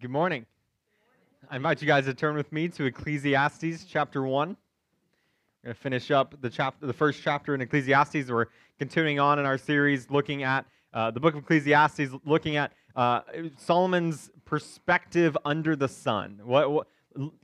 Good morning. I invite you guys to turn with me to Ecclesiastes chapter 1. We're going to finish up the chapter, the first chapter in Ecclesiastes. We're continuing on in our series looking at uh, the book of Ecclesiastes, looking at uh, Solomon's perspective under the sun. What, what,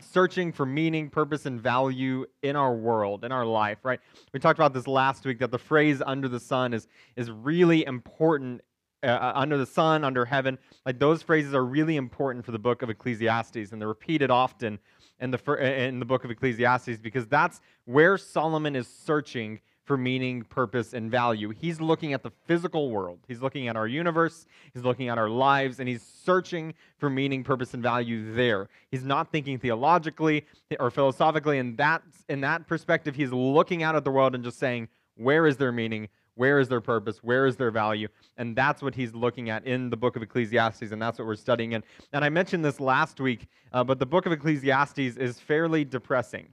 searching for meaning, purpose, and value in our world, in our life, right? We talked about this last week that the phrase under the sun is, is really important uh, uh, under the sun, under heaven. Like those phrases are really important for the book of Ecclesiastes, and they're repeated often in the in the book of Ecclesiastes because that's where Solomon is searching for meaning, purpose, and value. He's looking at the physical world. He's looking at our universe. He's looking at our lives, and he's searching for meaning, purpose, and value there. He's not thinking theologically or philosophically. In that in that perspective, he's looking out at the world and just saying, "Where is there meaning? Where is there purpose? Where is there value? And that's what he's looking at in the book of Ecclesiastes, and that's what we're studying in. And I mentioned this last week, uh, but the book of Ecclesiastes is fairly depressing,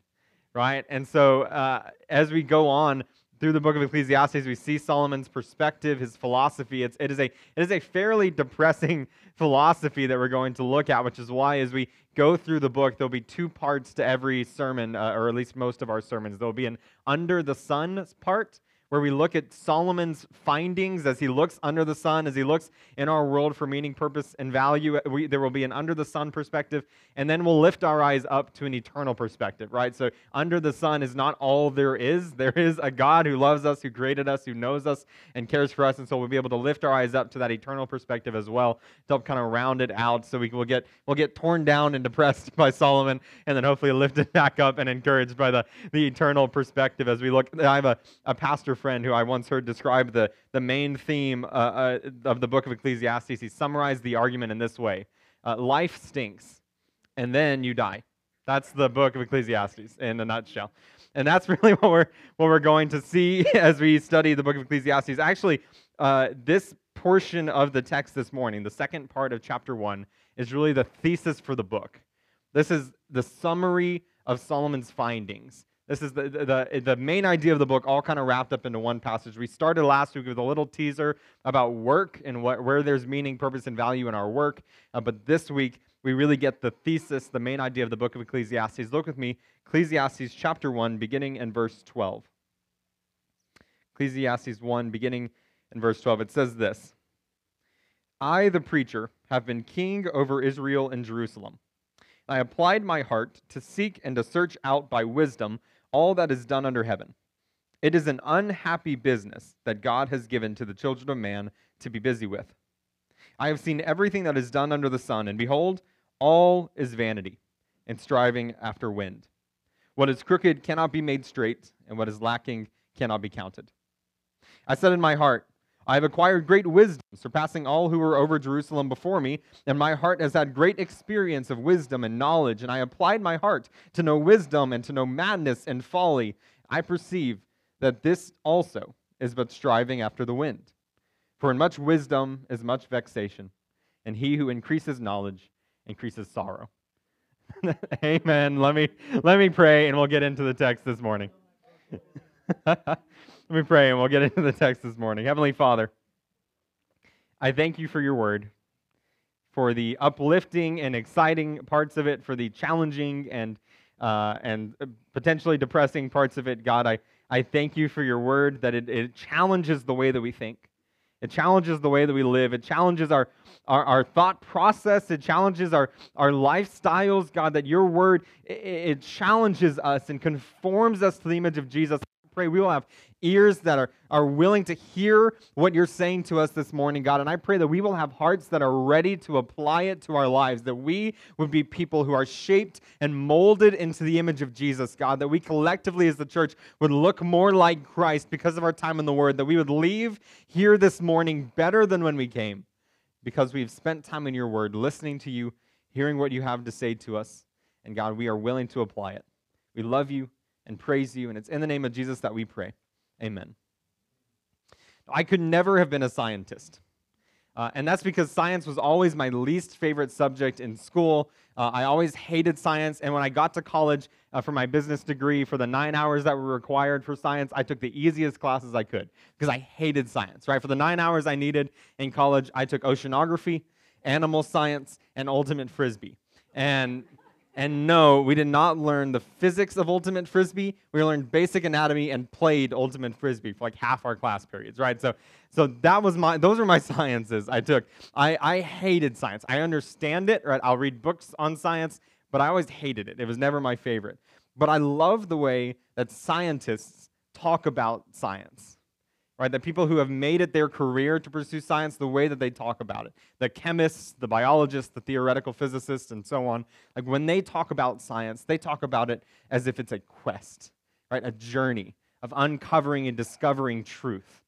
right? And so uh, as we go on, through the book of Ecclesiastes, we see Solomon's perspective, his philosophy. It's, it, is a, it is a fairly depressing philosophy that we're going to look at, which is why, as we go through the book, there'll be two parts to every sermon, uh, or at least most of our sermons. There'll be an under the sun part, where we look at Solomon's findings as he looks under the sun, as he looks in our world for meaning, purpose, and value. We, there will be an under the sun perspective, and then we'll lift our eyes up to an eternal perspective, right? So, under the sun is not all there is. There is a God who loves us, who created us, who knows us, and cares for us. And so, we'll be able to lift our eyes up to that eternal perspective as well to help kind of round it out so we will get, we'll get torn down and depressed by Solomon, and then hopefully lifted back up and encouraged by the, the eternal perspective as we look. I have a, a pastor friend who I once heard describe the, the main theme uh, uh, of the book of Ecclesiastes. He summarized the argument in this way uh, Life stinks, and then you die. That's the book of Ecclesiastes in a nutshell. And that's really what we're, what we're going to see as we study the book of Ecclesiastes. Actually, uh, this portion of the text this morning, the second part of chapter 1, is really the thesis for the book. This is the summary of Solomon's findings. This is the, the, the main idea of the book, all kind of wrapped up into one passage. We started last week with a little teaser about work and what, where there's meaning, purpose, and value in our work. Uh, but this week, we really get the thesis, the main idea of the book of Ecclesiastes. Look with me, Ecclesiastes chapter 1, beginning in verse 12. Ecclesiastes 1, beginning in verse 12. It says this I, the preacher, have been king over Israel and Jerusalem. I applied my heart to seek and to search out by wisdom all that is done under heaven. It is an unhappy business that God has given to the children of man to be busy with. I have seen everything that is done under the sun, and behold, all is vanity and striving after wind. What is crooked cannot be made straight, and what is lacking cannot be counted. I said in my heart, I have acquired great wisdom, surpassing all who were over Jerusalem before me, and my heart has had great experience of wisdom and knowledge, and I applied my heart to know wisdom and to know madness and folly. I perceive that this also is but striving after the wind. For in much wisdom is much vexation, and he who increases knowledge increases sorrow. Amen. Let me let me pray and we'll get into the text this morning. Let me pray and we'll get into the text this morning. Heavenly Father, I thank you for your word, for the uplifting and exciting parts of it, for the challenging and uh, and potentially depressing parts of it. God, I, I thank you for your word that it, it challenges the way that we think. It challenges the way that we live. It challenges our, our, our, thought process. It challenges our, our lifestyles, God, that your word, it, it challenges us and conforms us to the image of Jesus pray we will have ears that are, are willing to hear what you're saying to us this morning, God. And I pray that we will have hearts that are ready to apply it to our lives, that we would be people who are shaped and molded into the image of Jesus, God, that we collectively as the church would look more like Christ because of our time in the Word, that we would leave here this morning better than when we came because we've spent time in your Word, listening to you, hearing what you have to say to us. And God, we are willing to apply it. We love you and praise you. And it's in the name of Jesus that we pray. Amen. I could never have been a scientist. Uh, and that's because science was always my least favorite subject in school. Uh, I always hated science. And when I got to college uh, for my business degree, for the nine hours that were required for science, I took the easiest classes I could because I hated science, right? For the nine hours I needed in college, I took oceanography animal science, and ultimate frisbee. And and no, we did not learn the physics of ultimate frisbee. We learned basic anatomy and played ultimate frisbee for like half our class periods, right? So, so that was my those were my sciences I took. I, I hated science. I understand it, right? I'll read books on science, but I always hated it. It was never my favorite. But I love the way that scientists talk about science right? The people who have made it their career to pursue science, the way that they talk about it. The chemists, the biologists, the theoretical physicists, and so on. Like when they talk about science, they talk about it as if it's a quest, right? A journey of uncovering and discovering truth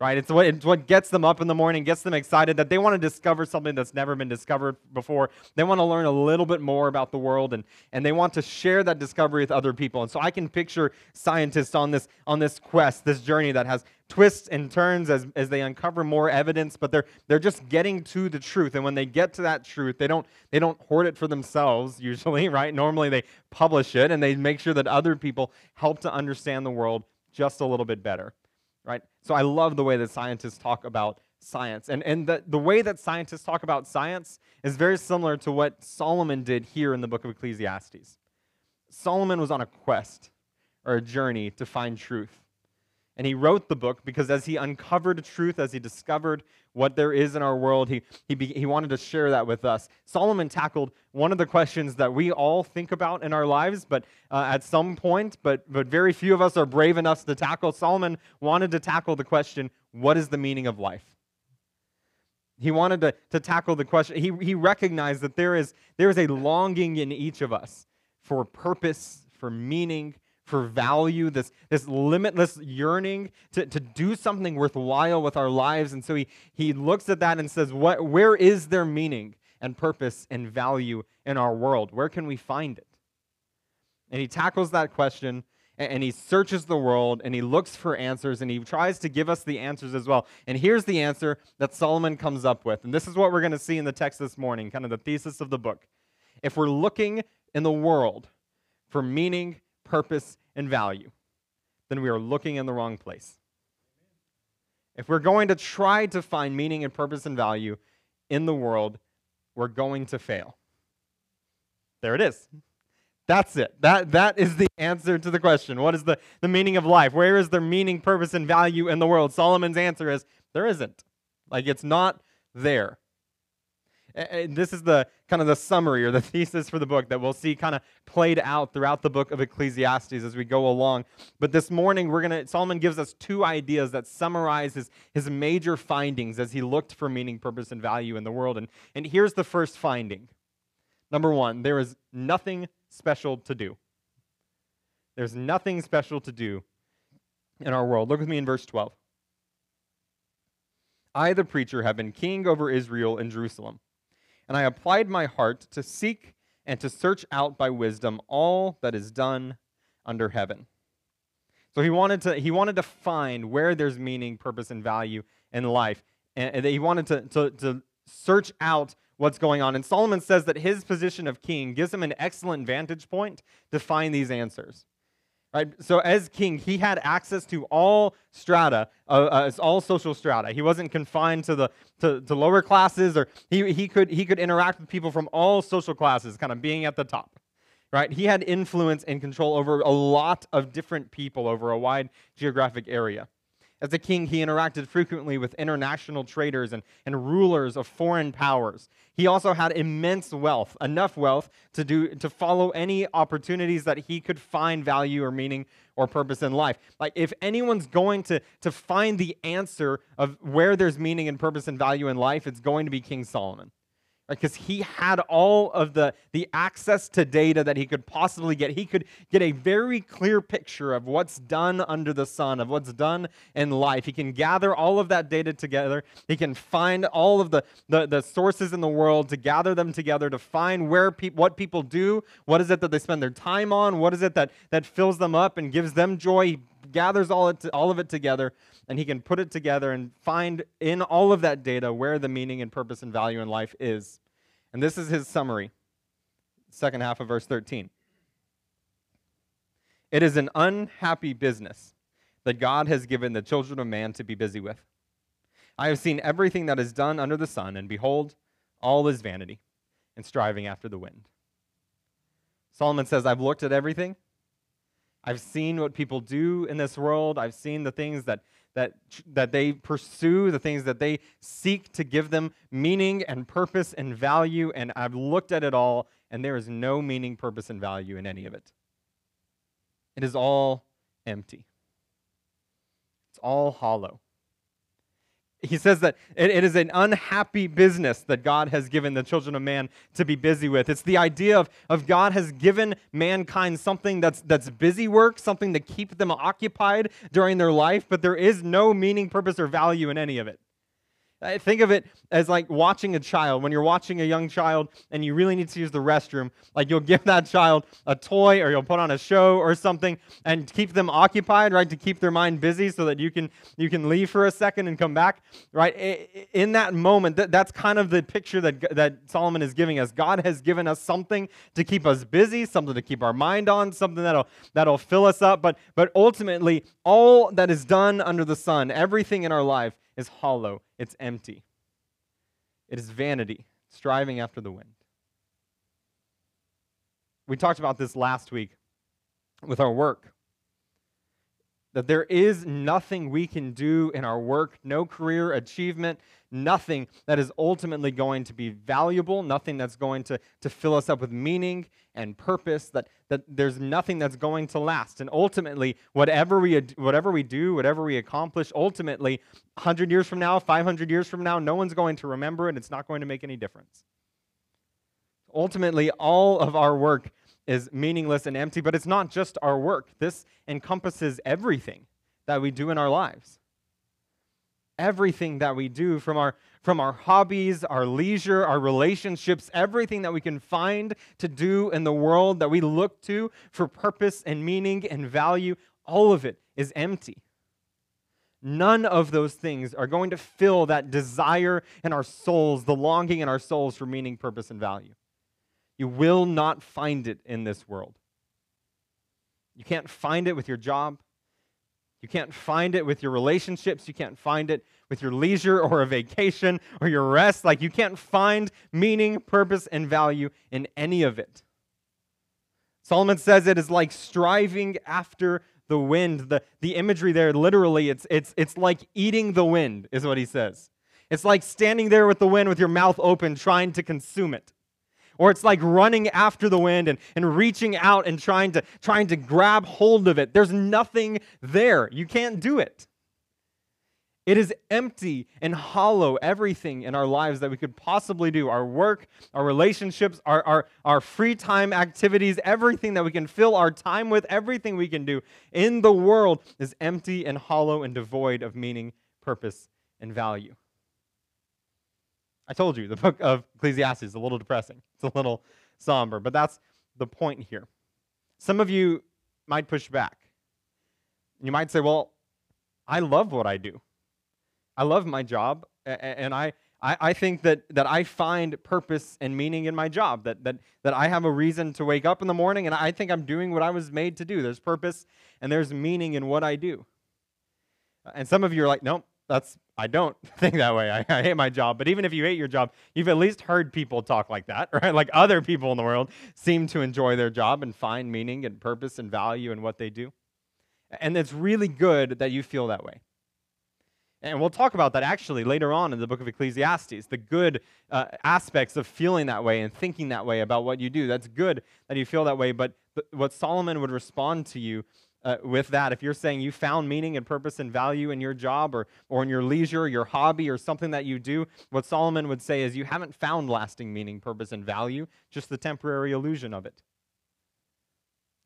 right? It's what, it's what gets them up in the morning, gets them excited that they want to discover something that's never been discovered before. They want to learn a little bit more about the world and, and they want to share that discovery with other people. And so I can picture scientists on this, on this quest, this journey that has twists and turns as, as they uncover more evidence, but they're, they're just getting to the truth. And when they get to that truth, they don't, they don't hoard it for themselves usually, right? Normally they publish it and they make sure that other people help to understand the world just a little bit better right? So I love the way that scientists talk about science. And, and the, the way that scientists talk about science is very similar to what Solomon did here in the book of Ecclesiastes. Solomon was on a quest or a journey to find truth. And he wrote the book because as he uncovered truth, as he discovered what there is in our world, he, he, be, he wanted to share that with us. Solomon tackled one of the questions that we all think about in our lives, but uh, at some point, but, but very few of us are brave enough to tackle. Solomon wanted to tackle the question what is the meaning of life? He wanted to, to tackle the question. He, he recognized that there is, there is a longing in each of us for purpose, for meaning, for value, this, this limitless yearning to, to do something worthwhile with our lives. And so he, he looks at that and says, what, Where is there meaning and purpose and value in our world? Where can we find it? And he tackles that question and he searches the world and he looks for answers and he tries to give us the answers as well. And here's the answer that Solomon comes up with. And this is what we're going to see in the text this morning, kind of the thesis of the book. If we're looking in the world for meaning purpose, and value, then we are looking in the wrong place. If we're going to try to find meaning and purpose and value in the world, we're going to fail. There it is. That's it. That, that is the answer to the question. What is the, the meaning of life? Where is there meaning, purpose, and value in the world? Solomon's answer is there isn't. Like it's not there. And this is the kind of the summary or the thesis for the book that we'll see kind of played out throughout the book of Ecclesiastes as we go along. But this morning, we're gonna Solomon gives us two ideas that summarize his, his major findings as he looked for meaning, purpose, and value in the world. And, and here's the first finding. Number one, there is nothing special to do. There's nothing special to do in our world. Look with me in verse 12. I, the preacher, have been king over Israel and Jerusalem and I applied my heart to seek and to search out by wisdom all that is done under heaven. So he wanted to he wanted to find where there's meaning, purpose, and value in life. And, he wanted to, to, to search out what's going on. And Solomon says that his position of king gives him an excellent vantage point to find these answers. Right? So as king, he had access to all strata, uh, uh, all social strata. He wasn't confined to the to, to lower classes, or he, he could he could interact with people from all social classes, kind of being at the top. Right? He had influence and control over a lot of different people over a wide geographic area. As a king, he interacted frequently with international traders and, and rulers of foreign powers. He also had immense wealth, enough wealth to, do, to follow any opportunities that he could find value or meaning or purpose in life. Like, if anyone's going to, to find the answer of where there's meaning and purpose and value in life, it's going to be King Solomon because he had all of the, the access to data that he could possibly get. He could get a very clear picture of what's done under the sun, of what's done in life. He can gather all of that data together. He can find all of the, the, the sources in the world to gather them together to find where pe- what people do, what is it that they spend their time on, what is it that, that fills them up and gives them joy. He gathers all, it, all of it together and he can put it together and find in all of that data where the meaning and purpose and value in life is. And this is his summary, second half of verse 13. It is an unhappy business that God has given the children of man to be busy with. I have seen everything that is done under the sun, and behold, all is vanity and striving after the wind. Solomon says, I've looked at everything. I've seen what people do in this world. I've seen the things that, that, that they pursue, the things that they seek to give them meaning and purpose and value. And I've looked at it all, and there is no meaning, purpose, and value in any of it. It is all empty, it's all hollow he says that it, it is an unhappy business that God has given the children of man to be busy with. It's the idea of, of God has given mankind something that's, that's busy work, something to keep them occupied during their life, but there is no meaning, purpose, or value in any of it. I think of it as like watching a child. When you're watching a young child and you really need to use the restroom, like you'll give that child a toy or you'll put on a show or something and keep them occupied, right? To keep their mind busy so that you can you can leave for a second and come back, right? In that moment, that, that's kind of the picture that that Solomon is giving us. God has given us something to keep us busy, something to keep our mind on, something that'll that'll fill us up. But but ultimately, all that is done under the sun, everything in our life is hollow, it's empty. It is vanity, striving after the wind. We talked about this last week with our work. That there is nothing we can do in our work, no career achievement, nothing that is ultimately going to be valuable, nothing that's going to, to fill us up with meaning and purpose, that, that there's nothing that's going to last. And ultimately, whatever we, whatever we do, whatever we accomplish, ultimately, 100 years from now, 500 years from now, no one's going to remember it. It's not going to make any difference. Ultimately, all of our work is meaningless and empty, but it's not just our work. This encompasses everything that we do in our lives everything that we do from our from our hobbies, our leisure, our relationships, everything that we can find to do in the world that we look to for purpose and meaning and value, all of it is empty. None of those things are going to fill that desire in our souls, the longing in our souls for meaning, purpose, and value. You will not find it in this world. You can't find it with your job. You can't find it with your relationships. You can't find it with your leisure or a vacation or your rest. Like, you can't find meaning, purpose, and value in any of it. Solomon says it is like striving after the wind. The, the imagery there, literally, it's, it's, it's like eating the wind, is what he says. It's like standing there with the wind with your mouth open, trying to consume it. Or it's like running after the wind and, and reaching out and trying to, trying to grab hold of it. There's nothing there. You can't do it. It is empty and hollow, everything in our lives that we could possibly do our work, our relationships, our, our, our free time activities, everything that we can fill our time with, everything we can do in the world is empty and hollow and devoid of meaning, purpose, and value. I told you, the book of Ecclesiastes is a little depressing. It's a little somber, but that's the point here. Some of you might push back. You might say, well, I love what I do. I love my job, and I, I, think that, that I find purpose and meaning in my job, that, that, that I have a reason to wake up in the morning, and I think I'm doing what I was made to do. There's purpose and there's meaning in what I do. And some of you are like, nope, that's I don't think that way. I, I, hate my job. But even if you hate your job, you've at least heard people talk like that, right? Like other people in the world seem to enjoy their job and find meaning and purpose and value in what they do. And it's really good that you feel that way. And we'll talk about that actually later on in the book of Ecclesiastes, the good uh, aspects of feeling that way and thinking that way about what you do. That's good that you feel that way. But th- what Solomon would respond to you uh, with that. If you're saying you found meaning and purpose and value in your job or, or in your leisure, your hobby, or something that you do, what Solomon would say is you haven't found lasting meaning, purpose, and value, just the temporary illusion of it.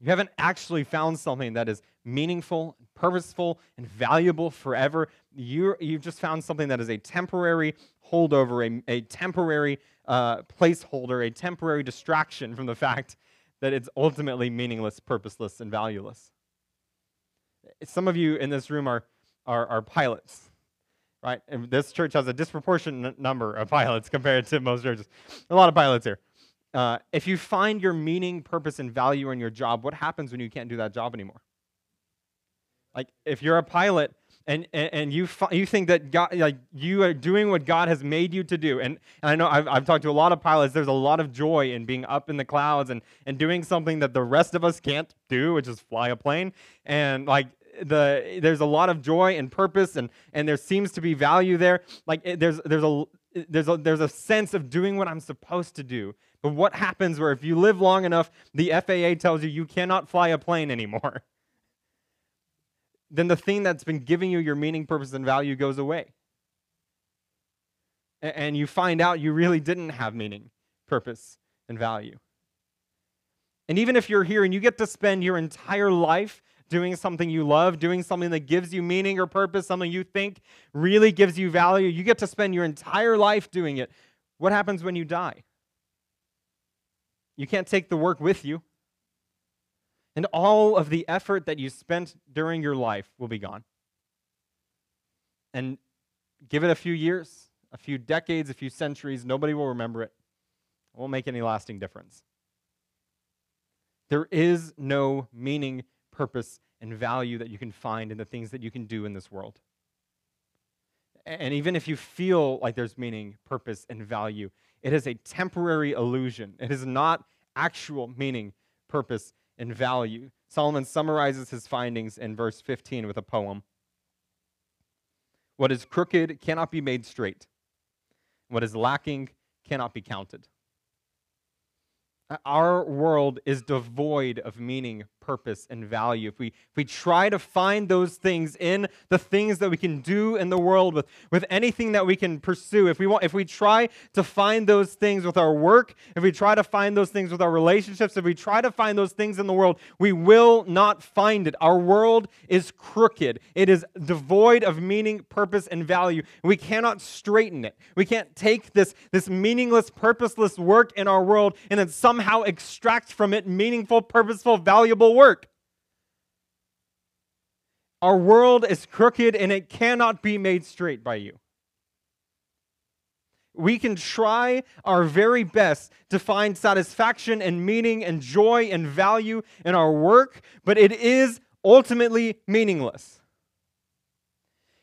You haven't actually found something that is meaningful, purposeful, and valuable forever. you you've just found something that is a temporary holdover, a, a temporary uh, placeholder, a temporary distraction from the fact that it's ultimately meaningless, purposeless, and valueless some of you in this room are, are, are pilots, right? And this church has a disproportionate number of pilots compared to most churches. A lot of pilots here. Uh, if you find your meaning, purpose, and value in your job, what happens when you can't do that job anymore? Like, if you're a pilot and, and, and you, you think that God, like you are doing what God has made you to do. And, and I know I've, I've talked to a lot of pilots. There's a lot of joy in being up in the clouds and, and doing something that the rest of us can't do, which is fly a plane. And like the there's a lot of joy and purpose and and there seems to be value there like it, there's there's a there's a there's a sense of doing what I'm supposed to do but what happens where if you live long enough the FAA tells you you cannot fly a plane anymore then the thing that's been giving you your meaning purpose and value goes away and you find out you really didn't have meaning purpose and value and even if you're here and you get to spend your entire life doing something you love, doing something that gives you meaning or purpose, something you think really gives you value. You get to spend your entire life doing it. What happens when you die? You can't take the work with you. And all of the effort that you spent during your life will be gone. And give it a few years, a few decades, a few centuries, nobody will remember it. It won't make any lasting difference. There is no meaning purpose and value that you can find in the things that you can do in this world. And even if you feel like there's meaning, purpose, and value, it is a temporary illusion. It is not actual meaning, purpose, and value. Solomon summarizes his findings in verse 15 with a poem. What is crooked cannot be made straight. What is lacking cannot be counted. Our world is devoid of meaning, purpose, and value. If we, if we try to find those things in the things that we can do in the world with, with anything that we can pursue, if we, want, if we try to find those things with our work, if we try to find those things with our relationships, if we try to find those things in the world, we will not find it. Our world is crooked, it is devoid of meaning, purpose, and value. We cannot straighten it. We can't take this, this meaningless, purposeless work in our world and then somehow extract from it meaningful, purposeful, valuable work. Our world is crooked and it cannot be made straight by you. We can try our very best to find satisfaction and meaning and joy and value in our work, but it is ultimately meaningless.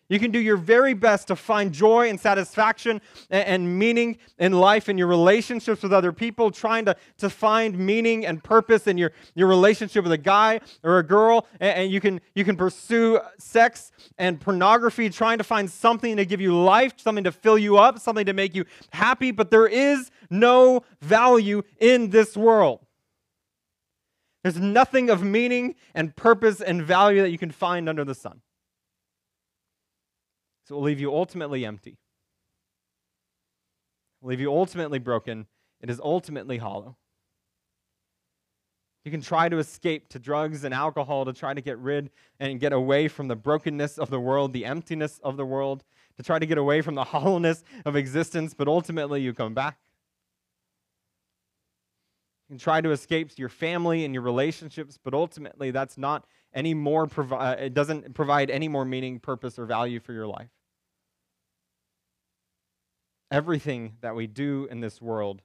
You can do your very best to find joy and satisfaction and, meaning in life and your relationships with other people, trying to, to find meaning and purpose in your, your relationship with a guy or a girl. And, and you, can, you can pursue sex and pornography, trying to find something to give you life, something to fill you up, something to make you happy. But there is no value in this world. There's nothing of meaning and purpose and value that you can find under the sun. So it will leave you ultimately empty. It will leave you ultimately broken. It is ultimately hollow. You can try to escape to drugs and alcohol to try to get rid and get away from the brokenness of the world, the emptiness of the world, to try to get away from the hollowness of existence, but ultimately you come back. You can try to escape to your family and your relationships, but ultimately that's not any more provi- uh, it doesn't provide any more meaning, purpose, or value for your life. Everything that we do in this world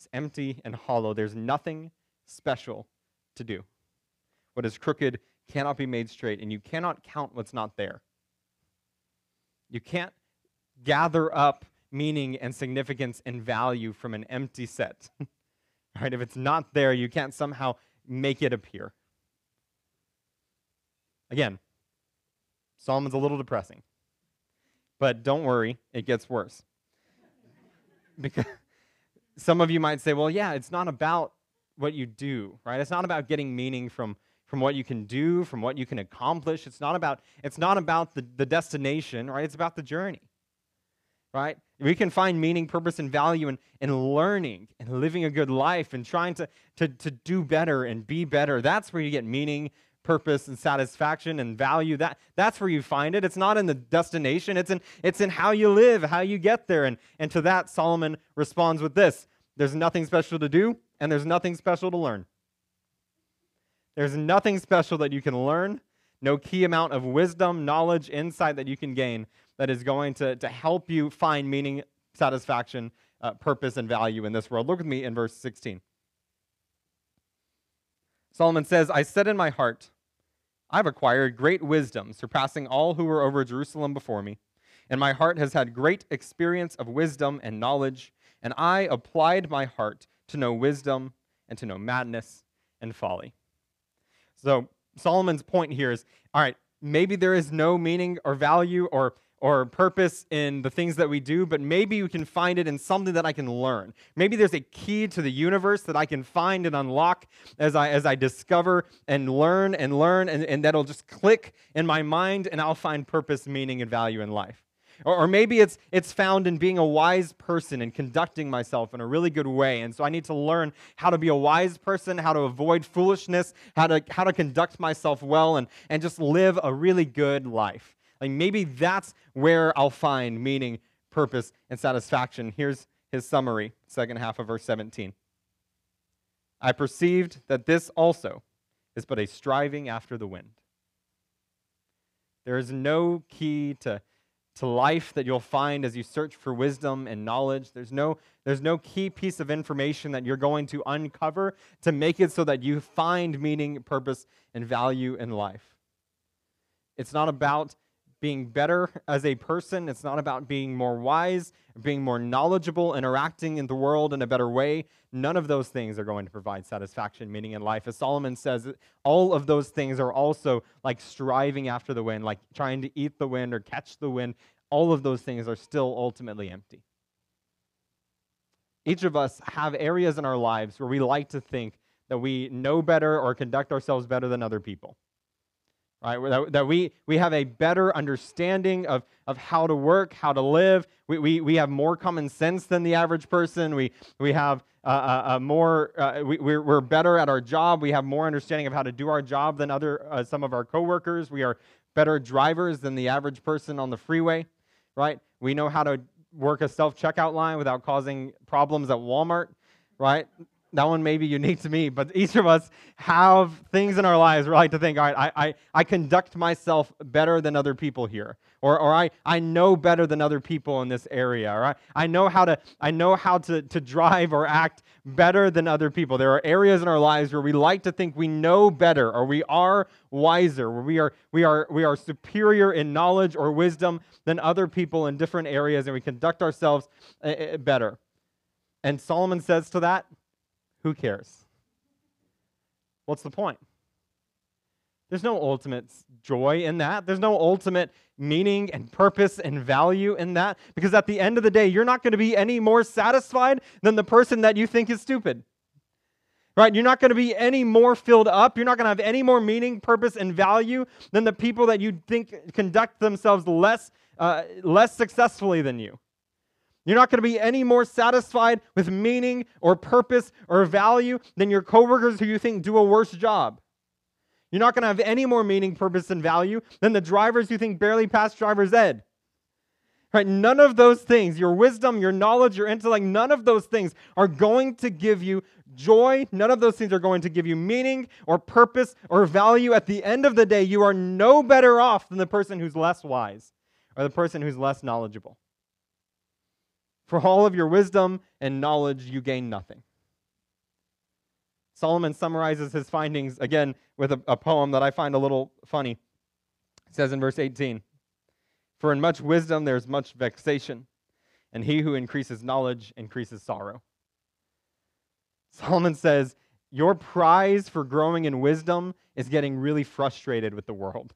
is empty and hollow. There's nothing special to do. What is crooked cannot be made straight, and you cannot count what's not there. You can't gather up meaning and significance and value from an empty set. right? If it's not there, you can't somehow make it appear. Again, Solomon's a little depressing. But don't worry, it gets worse because some of you might say, well, yeah, it's not about what you do, right? It's not about getting meaning from from what you can do, from what you can accomplish. It's not about it's not about the, the destination, right? It's about the journey. Right? We can find meaning, purpose, and value in, in learning and living a good life and trying to, to, to do better and be better. That's where you get meaning, purpose and satisfaction and value that that's where you find it. It's not in the destination. It's in it's in how you live how you get there. And and to that solomon responds with this. There's nothing special to do and there's nothing special to learn. There's nothing special that you can learn no key amount of wisdom knowledge insight that you can gain that is going to, to help you find meaning satisfaction uh, purpose and value in this world. Look with me in verse 16 solomon says i said in my heart I've acquired great wisdom, surpassing all who were over Jerusalem before me. And my heart has had great experience of wisdom and knowledge, and I applied my heart to know wisdom and to know madness and folly. So, Solomon's point here is all right, maybe there is no meaning or value or or purpose in the things that we do, but maybe you can find it in something that I can learn. Maybe there's a key to the universe that I can find and unlock as I as I discover and learn and learn, and, and that'll just click in my mind, and I'll find purpose, meaning, and value in life. Or, or maybe it's it's found in being a wise person and conducting myself in a really good way. And so I need to learn how to be a wise person, how to avoid foolishness, how to how to conduct myself well, and, and just live a really good life. Like maybe that's where I'll find meaning, purpose, and satisfaction. Here's his summary, second half of verse 17. I perceived that this also is but a striving after the wind. There is no key to, to life that you'll find as you search for wisdom and knowledge. There's no, there's no key piece of information that you're going to uncover to make it so that you find meaning, purpose, and value in life. It's not about being better as a person. It's not about being more wise, being more knowledgeable, interacting in the world in a better way. None of those things are going to provide satisfaction, meaning in life. As Solomon says, all of those things are also like striving after the wind, like trying to eat the wind or catch the wind. All of those things are still ultimately empty. Each of us have areas in our lives where we like to think that we know better or conduct ourselves better than other people right? That, that, we, we have a better understanding of, of how to work, how to live. We, we, we have more common sense than the average person. We, we have uh, uh, uh more, uh, we, we're, we're better at our job. We have more understanding of how to do our job than other, uh, some of our coworkers. We are better drivers than the average person on the freeway, right? We know how to work a self checkout line without causing problems at Walmart, right? That one may be unique to me, but each of us have things in our lives where I like to think, all right, I, I, I conduct myself better than other people here. Or, or I, I know better than other people in this area. Or I, I know how, to, I know how to, to drive or act better than other people. There are areas in our lives where we like to think we know better or we are wiser, where we are, we are, we are superior in knowledge or wisdom than other people in different areas and we conduct ourselves uh, better. And Solomon says to that, who cares? What's the point? There's no ultimate joy in that. There's no ultimate meaning and purpose and value in that because at the end of the day, you're not going to be any more satisfied than the person that you think is stupid. Right? You're not going to be any more filled up. You're not going to have any more meaning, purpose, and value than the people that you think conduct themselves less, uh, less successfully than you. You're not going to be any more satisfied with meaning or purpose or value than your coworkers who you think do a worse job. You're not going to have any more meaning, purpose, and value than the drivers you think barely pass driver's ed. Right? None of those things, your wisdom, your knowledge, your intellect, none of those things are going to give you joy. None of those things are going to give you meaning or purpose or value. At the end of the day, you are no better off than the person who's less wise or the person who's less knowledgeable. For all of your wisdom and knowledge, you gain nothing. Solomon summarizes his findings again with a, a poem that I find a little funny. It says in verse 18 For in much wisdom there's much vexation, and he who increases knowledge increases sorrow. Solomon says, Your prize for growing in wisdom is getting really frustrated with the world.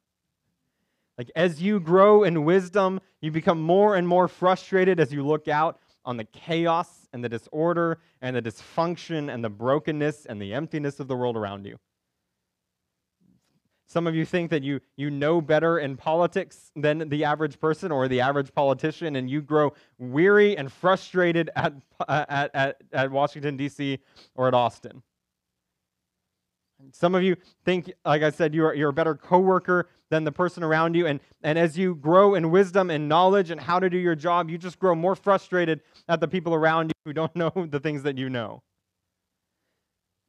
Like as you grow in wisdom, you become more and more frustrated as you look out on the chaos and the disorder and the dysfunction and the brokenness and the emptiness of the world around you. Some of you think that you, you know better in politics than the average person or the average politician, and you grow weary and frustrated at, at, at, at Washington, D.C. or at Austin. Some of you think, like I said, you're, you're a better coworker than the person around you. And, and as you grow in wisdom and knowledge and how to do your job, you just grow more frustrated at the people around you who don't know the things that you know.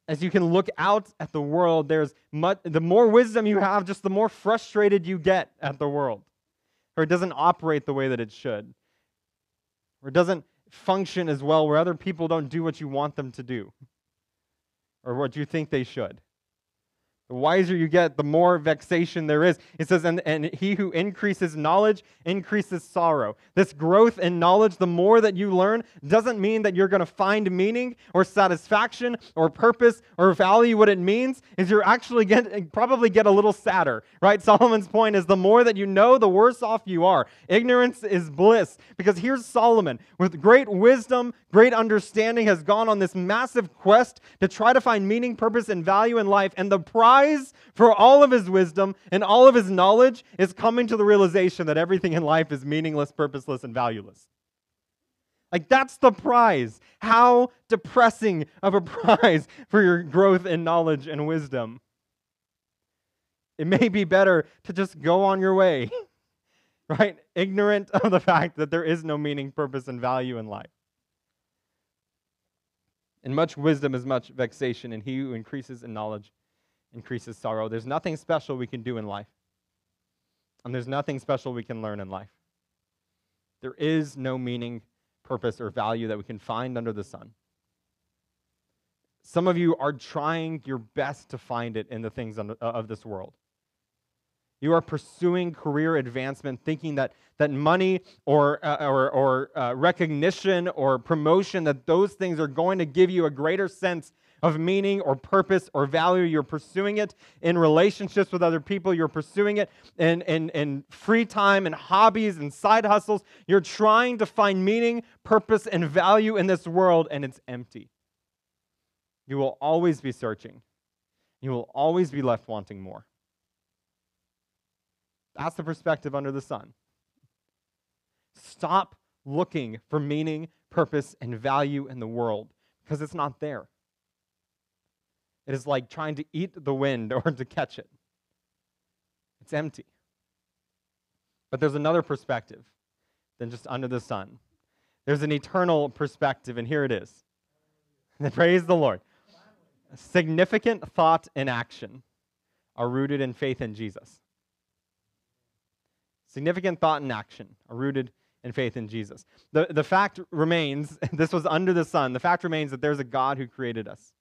As you can look out at the world, there's much, the more wisdom you have, just the more frustrated you get at the world. Or it doesn't operate the way that it should. Or it doesn't function as well, where other people don't do what you want them to do or what you think they should. The wiser you get, the more vexation there is. It says, and, and he who increases knowledge increases sorrow. This growth in knowledge, the more that you learn, doesn't mean that you're going to find meaning or satisfaction or purpose or value. What it means is you're actually get, probably get a little sadder, right? Solomon's point is the more that you know, the worse off you are. Ignorance is bliss. Because here's Solomon with great wisdom, great understanding, has gone on this massive quest to try to find meaning, purpose, and value in life. And the for all of his wisdom and all of his knowledge is coming to the realization that everything in life is meaningless, purposeless, and valueless. Like, that's the prize. How depressing of a prize for your growth in knowledge and wisdom. It may be better to just go on your way, right? Ignorant of the fact that there is no meaning, purpose, and value in life. And much wisdom is much vexation, and he who increases in knowledge increases sorrow. There's nothing special we can do in life, and there's nothing special we can learn in life. There is no meaning, purpose, or value that we can find under the sun. Some of you are trying your best to find it in the things of this world. You are pursuing career advancement, thinking that, that money or, uh, or, or uh, recognition or promotion, that those things are going to give you a greater sense of meaning or purpose or value. You're pursuing it in relationships with other people. You're pursuing it in, in, in free time and hobbies and side hustles. You're trying to find meaning, purpose, and value in this world, and it's empty. You will always be searching. You will always be left wanting more. That's the perspective under the sun. Stop looking for meaning, purpose, and value in the world because it's not there. It is like trying to eat the wind or to catch it. It's empty. But there's another perspective than just under the sun. There's an eternal perspective, and here it is. Praise the Lord. Significant thought and action are rooted in faith in Jesus. Significant thought and action are rooted in faith in Jesus. The, the fact remains, this was under the sun, the fact remains that there's a God who created us,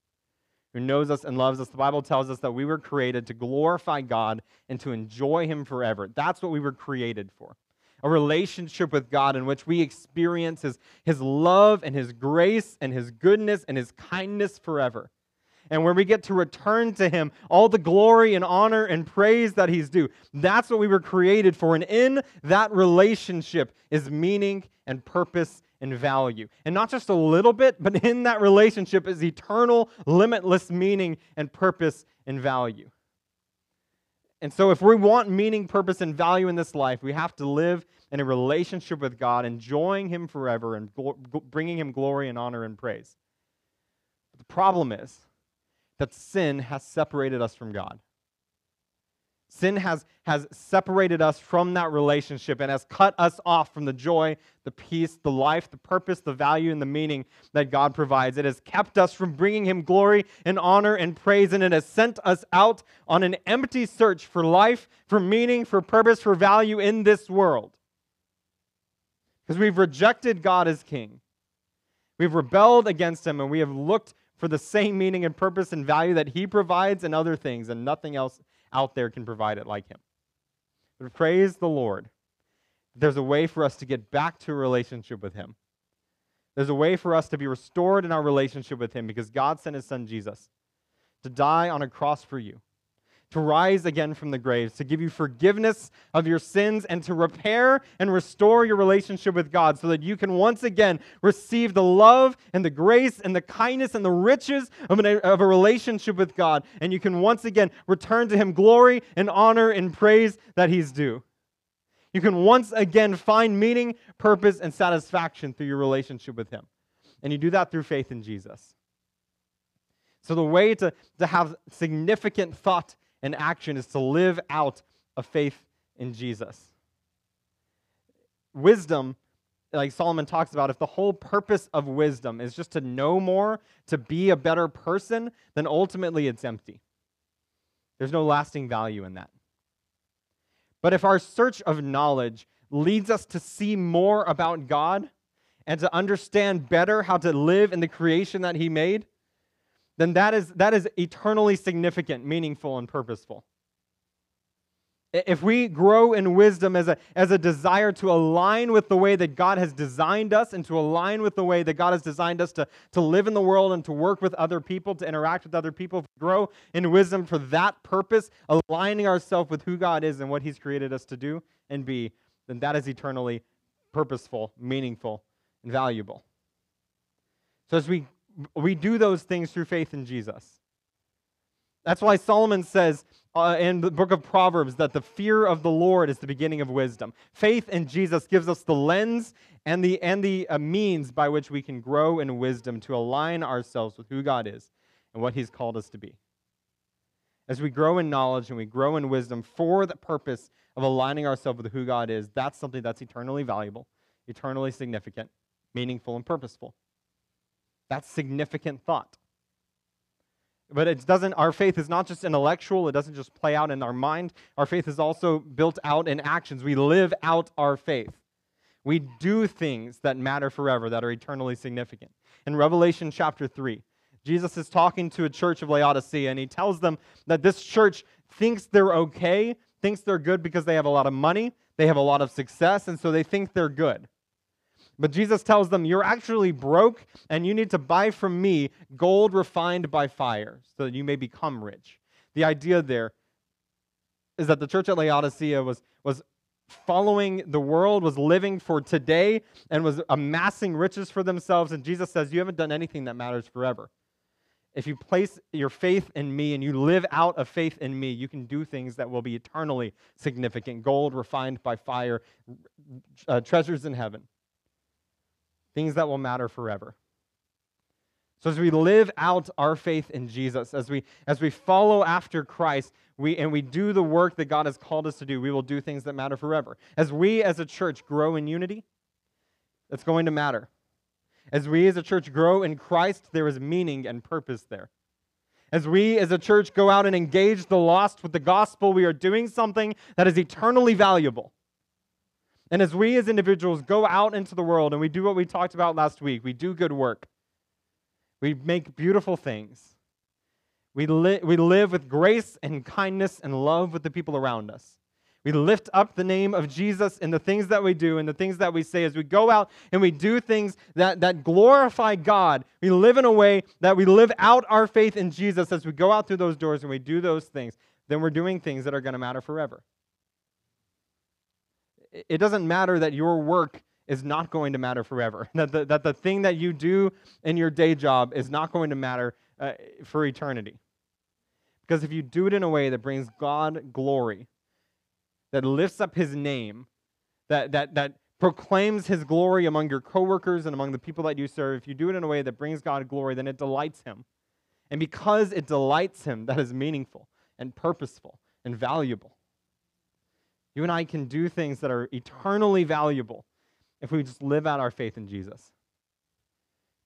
who knows us and loves us. The Bible tells us that we were created to glorify God and to enjoy Him forever. That's what we were created for. A relationship with God in which we experience His, his love and His grace and His goodness and His kindness forever and where we get to return to Him all the glory and honor and praise that He's due. That's what we were created for. And in that relationship is meaning and purpose and value. And not just a little bit, but in that relationship is eternal, limitless meaning and purpose and value. And so, if we want meaning, purpose, and value in this life, we have to live in a relationship with God, enjoying Him forever and bringing Him glory and honor and praise. But the problem is, that sin has separated us from God. Sin has, has separated us from that relationship and has cut us off from the joy, the peace, the life, the purpose, the value, and the meaning that God provides. It has kept us from bringing Him glory and honor and praise, and it has sent us out on an empty search for life, for meaning, for purpose, for value in this world. Because we've rejected God as King. We've rebelled against Him, and we have looked for the same meaning and purpose and value that He provides and other things, and nothing else out there can provide it like Him. But praise the Lord. There's a way for us to get back to a relationship with Him. There's a way for us to be restored in our relationship with Him because God sent His Son Jesus to die on a cross for you to rise again from the graves, to give you forgiveness of your sins, and to repair and restore your relationship with God so that you can once again receive the love and the grace and the kindness and the riches of, an, of a relationship with God. And you can once again return to Him glory and honor and praise that He's due. You can once again find meaning, purpose, and satisfaction through your relationship with Him. And you do that through faith in Jesus. So, the way to, to have significant thought and action is to live out a faith in Jesus. Wisdom, like Solomon talks about, if the whole purpose of wisdom is just to know more, to be a better person, then ultimately it's empty. There's no lasting value in that. But if our search of knowledge leads us to see more about God and to understand better how to live in the creation that He made, then that is, that is eternally significant, meaningful, and purposeful. If we grow in wisdom as a, as a desire to align with the way that God has designed us and to align with the way that God has designed us to, to live in the world and to work with other people, to interact with other people, if we grow in wisdom for that purpose, aligning ourselves with who God is and what He's created us to do and be, then that is eternally purposeful, meaningful, and valuable. So as we, we do those things through faith in Jesus, that's why Solomon says uh, in the book of Proverbs that the fear of the Lord is the beginning of wisdom. Faith in Jesus gives us the lens and the, and the uh, means by which we can grow in wisdom to align ourselves with who God is and what He's called us to be. As we grow in knowledge and we grow in wisdom for the purpose of aligning ourselves with who God is, that's something that's eternally valuable, eternally significant, meaningful, and purposeful. That's significant thought. But it doesn't, our faith is not just intellectual, it doesn't just play out in our mind. Our faith is also built out in actions. We live out our faith. We do things that matter forever, that are eternally significant. In Revelation chapter 3, Jesus is talking to a church of Laodicea, and he tells them that this church thinks they're okay, thinks they're good because they have a lot of money, they have a lot of success, and so they think they're good. But Jesus tells them, You're actually broke, and you need to buy from me gold refined by fire so that you may become rich. The idea there is that the church at Laodicea was, was following the world, was living for today, and was amassing riches for themselves. And Jesus says, You haven't done anything that matters forever. If you place your faith in me and you live out of faith in me, you can do things that will be eternally significant gold refined by fire, uh, treasures in heaven things that will matter forever. So as we live out our faith in Jesus, as we as we follow after Christ, we and we do the work that God has called us to do, we will do things that matter forever. As we as a church grow in unity, that's going to matter. As we as a church grow in Christ, there is meaning and purpose there. As we as a church go out and engage the lost with the gospel, we are doing something that is eternally valuable. And as we as individuals go out into the world and we do what we talked about last week, we do good work, we make beautiful things, we, li- we live with grace and kindness and love with the people around us. We lift up the name of Jesus in the things that we do and the things that we say as we go out and we do things that, that glorify God. We live in a way that we live out our faith in Jesus as we go out through those doors and we do those things. Then we're doing things that are going to matter forever it doesn't matter that your work is not going to matter forever. That the, that the thing that you do in your day job is not going to matter uh, for eternity. Because if you do it in a way that brings God glory, that lifts up his name, that, that, that proclaims his glory among your coworkers and among the people that you serve, if you do it in a way that brings God glory, then it delights him. And because it delights him, that is meaningful and purposeful and valuable. You and I can do things that are eternally valuable if we just live out our faith in Jesus.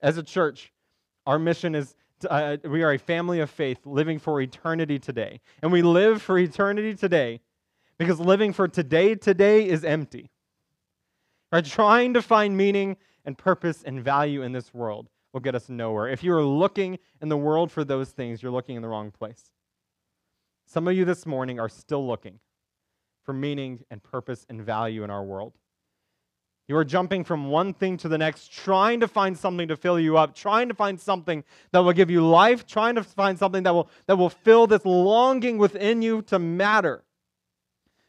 As a church, our mission is to, uh, we are a family of faith living for eternity today. And we live for eternity today because living for today today is empty. Right? Trying to find meaning and purpose and value in this world will get us nowhere. If you are looking in the world for those things, you're looking in the wrong place. Some of you this morning are still looking for meaning and purpose and value in our world. You are jumping from one thing to the next, trying to find something to fill you up, trying to find something that will give you life, trying to find something that will, that will fill this longing within you to matter.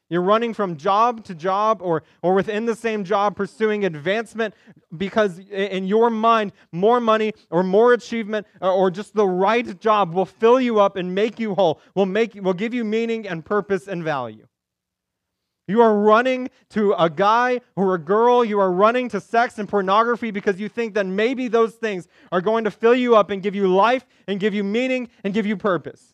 You're running from job to job or, or within the same job pursuing advancement because in your mind, more money or more achievement or, just the right job will fill you up and make you whole, will, make, will give you meaning and purpose and value. You are running to a guy or a girl. You are running to sex and pornography because you think that maybe those things are going to fill you up and give you life and give you meaning and give you purpose.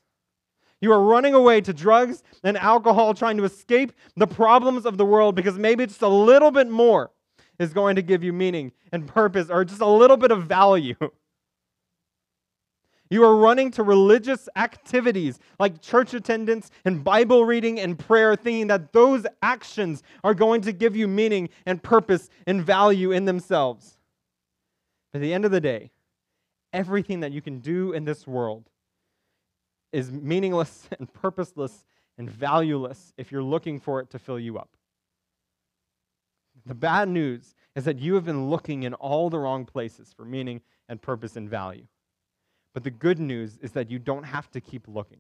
You are running away to drugs and alcohol, trying to escape the problems of the world because maybe just a little bit more is going to give you meaning and purpose or just a little bit of value. You are running to religious activities like church attendance and Bible reading and prayer, thinking that those actions are going to give you meaning and purpose and value in themselves. At the end of the day, everything that you can do in this world is meaningless and purposeless and valueless if you're looking for it to fill you up. The bad news is that you have been looking in all the wrong places for meaning and purpose and value. But the good news is that you don't have to keep looking.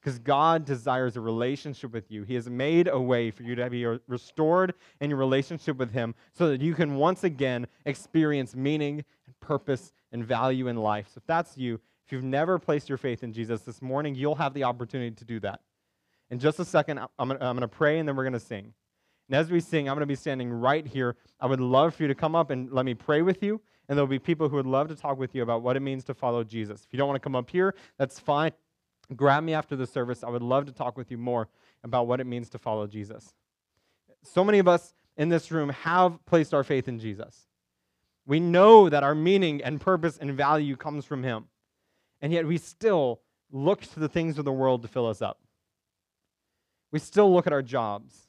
Because God desires a relationship with you. He has made a way for you to be restored in your relationship with Him so that you can once again experience meaning and purpose and value in life. So if that's you, if you've never placed your faith in Jesus this morning, you'll have the opportunity to do that. In just a second, I'm going to pray and then we're going to sing. And as we sing, I'm going to be standing right here. I would love for you to come up and let me pray with you. And there'll be people who would love to talk with you about what it means to follow Jesus. If you don't want to come up here, that's fine. Grab me after the service. I would love to talk with you more about what it means to follow Jesus. So many of us in this room have placed our faith in Jesus. We know that our meaning and purpose and value comes from Him. And yet we still look to the things of the world to fill us up. We still look at our jobs.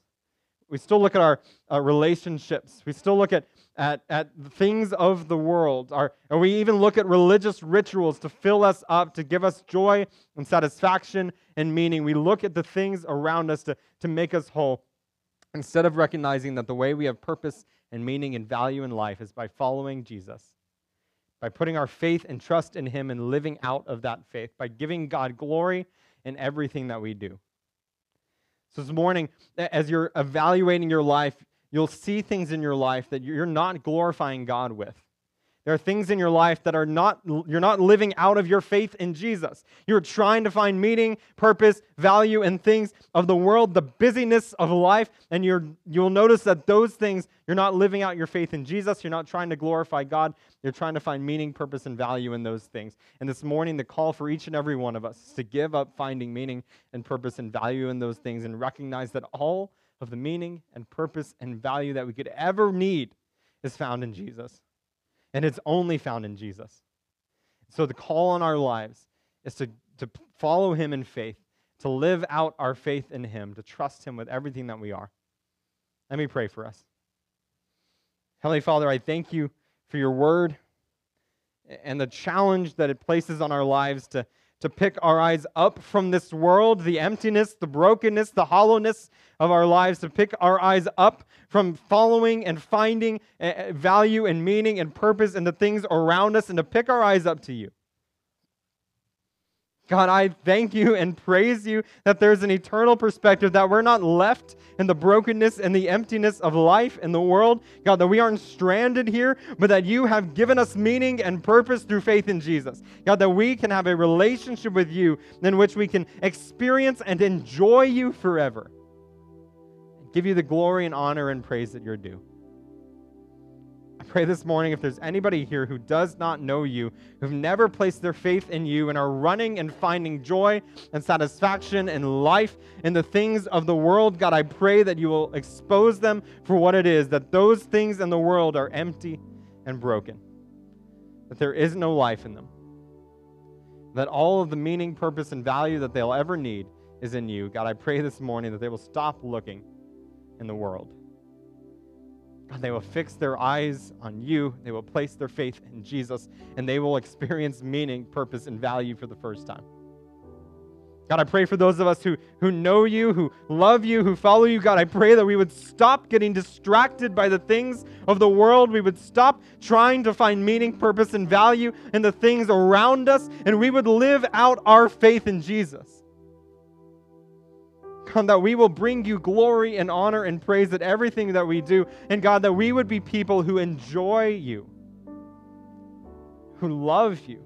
We still look at our uh, relationships. We still look at, at, at things of the world. Our, and we even look at religious rituals to fill us up, to give us joy and satisfaction and meaning. We look at the things around us to, to make us whole instead of recognizing that the way we have purpose and meaning and value in life is by following Jesus, by putting our faith and trust in Him and living out of that faith, by giving God glory in everything that we do. So this morning, as you're evaluating your life, you'll see things in your life that you're not glorifying God with. There are things in your life that are not, you're not living out of your faith in Jesus. You're trying to find meaning, purpose, value, and things of the world, the busyness of life, and you're, you'll notice that those things, you're not living out your faith in Jesus. You're not trying to glorify God. You're trying to find meaning, purpose, and value in those things. And this morning, the call for each and every one of us is to give up finding meaning and purpose and value in those things and recognize that all of the meaning and purpose and value that we could ever need is found in Jesus and it's only found in Jesus. So the call on our lives is to, to follow him in faith, to live out our faith in him, to trust him with everything that we are. Let me pray for us. Heavenly Father, I thank you for your word and the challenge that it places on our lives to, to pick our eyes up from this world, the emptiness, the brokenness, the hollowness of our lives, to pick our eyes up from following and finding eh, eh, value and meaning and purpose in the things around us, and to pick our eyes up to you. God, I thank you and praise you that there's an eternal perspective, that we're not left in the brokenness and the emptiness of life in the world. God, that we aren't stranded here, but that you have given us meaning and purpose through faith in Jesus. God, that we can have a relationship with you in which we can experience and enjoy you forever. Give you the glory and honor and praise that you're due pray this morning if there's anybody here who does not know you, who've never placed their faith in you and are running and finding joy and satisfaction and life in the things of the world, God, I pray that you will expose them for what it is, that those things in the world are empty and broken, that there is no life in them, that all of the meaning, purpose, and value that they'll ever need is in you. God, I pray this morning that they will stop looking in the world God, they will fix their eyes on you. They will place their faith in Jesus, and they will experience meaning, purpose, and value for the first time. God, I pray for those of us who, who know you, who love you, who follow you. God, I pray that we would stop getting distracted by the things of the world. We would stop trying to find meaning, purpose, and value in the things around us, and we would live out our faith in Jesus. God, that we will bring you glory and honor and praise at everything that we do. And God, that we would be people who enjoy you, who love you,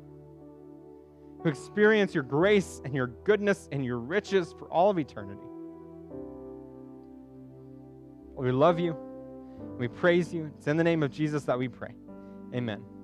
who experience your grace and your goodness and your riches for all of eternity. We love you. We praise you. It's in the name of Jesus that we pray. Amen.